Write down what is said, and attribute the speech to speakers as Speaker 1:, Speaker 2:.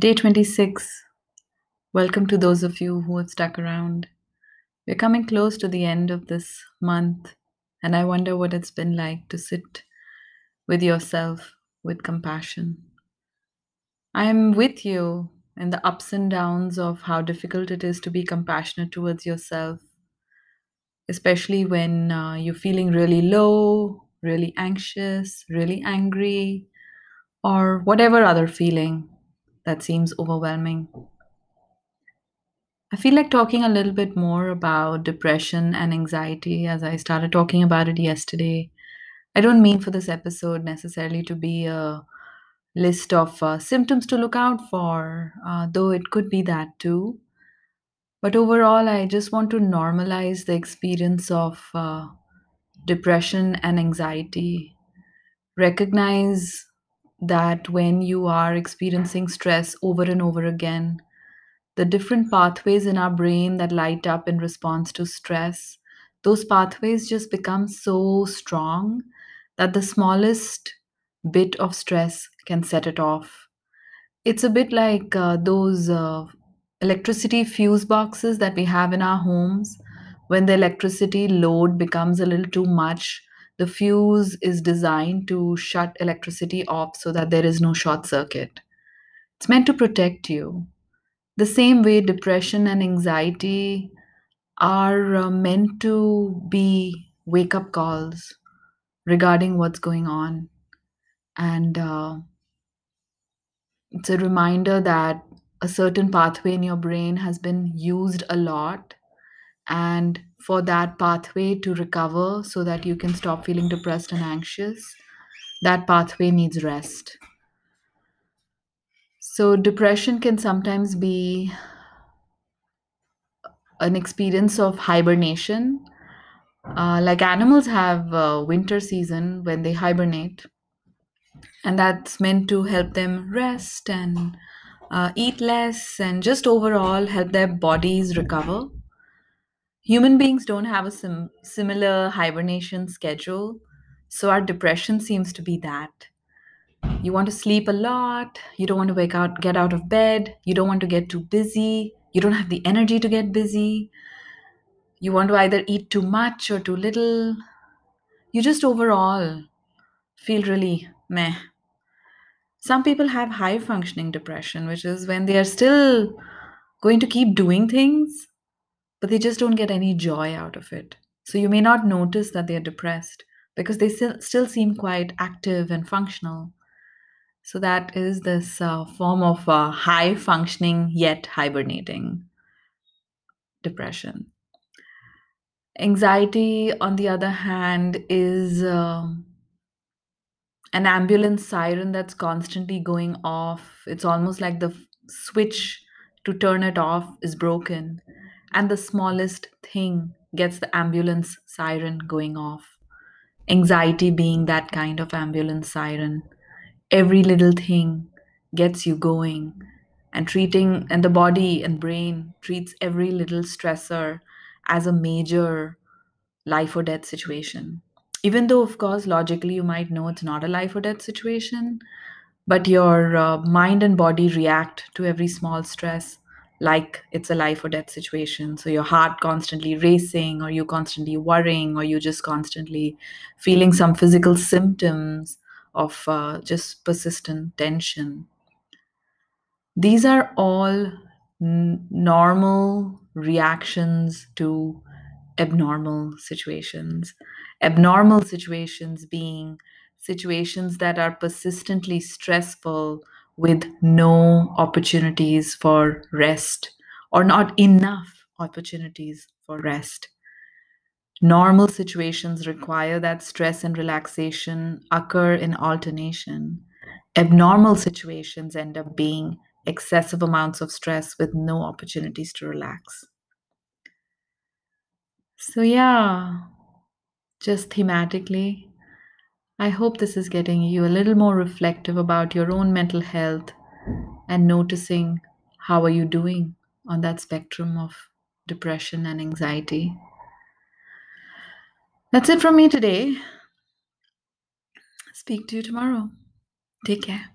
Speaker 1: Day 26. Welcome to those of you who have stuck around. We're coming close to the end of this month, and I wonder what it's been like to sit with yourself with compassion. I'm with you in the ups and downs of how difficult it is to be compassionate towards yourself, especially when uh, you're feeling really low, really anxious, really angry, or whatever other feeling that seems overwhelming. I feel like talking a little bit more about depression and anxiety as I started talking about it yesterday. I don't mean for this episode necessarily to be a list of uh, symptoms to look out for, uh, though it could be that too. But overall, I just want to normalize the experience of uh, depression and anxiety. Recognize that when you are experiencing stress over and over again, the different pathways in our brain that light up in response to stress, those pathways just become so strong that the smallest bit of stress can set it off. It's a bit like uh, those uh, electricity fuse boxes that we have in our homes. When the electricity load becomes a little too much, the fuse is designed to shut electricity off so that there is no short circuit. It's meant to protect you. The same way depression and anxiety are uh, meant to be wake up calls regarding what's going on. And uh, it's a reminder that a certain pathway in your brain has been used a lot. And for that pathway to recover so that you can stop feeling depressed and anxious, that pathway needs rest. So, depression can sometimes be an experience of hibernation. Uh, like animals have a winter season when they hibernate, and that's meant to help them rest and uh, eat less and just overall help their bodies recover. Human beings don't have a sim- similar hibernation schedule, so our depression seems to be that. You want to sleep a lot, you don't want to wake out, get out of bed, you don't want to get too busy, you don't have the energy to get busy, you want to either eat too much or too little. You just overall feel really meh. Some people have high functioning depression, which is when they are still going to keep doing things, but they just don't get any joy out of it. So you may not notice that they are depressed because they still, still seem quite active and functional. So that is this uh, form of uh, high functioning yet hibernating depression. Anxiety, on the other hand, is um an ambulance siren that's constantly going off. It's almost like the f- switch to turn it off is broken, and the smallest thing gets the ambulance siren going off. Anxiety being that kind of ambulance siren. Every little thing gets you going, and treating, and the body and brain treats every little stressor as a major life or death situation. Even though, of course, logically you might know it's not a life or death situation, but your uh, mind and body react to every small stress like it's a life or death situation. So your heart constantly racing, or you constantly worrying, or you just constantly feeling some physical symptoms of uh, just persistent tension. These are all n- normal reactions to abnormal situations. Abnormal situations being situations that are persistently stressful with no opportunities for rest or not enough opportunities for rest. Normal situations require that stress and relaxation occur in alternation. Abnormal situations end up being excessive amounts of stress with no opportunities to relax. So, yeah, just thematically, I hope this is getting you a little more reflective about your own mental health and noticing how are you doing on that spectrum of depression and anxiety. That's it from me today. Speak to you tomorrow. Take care.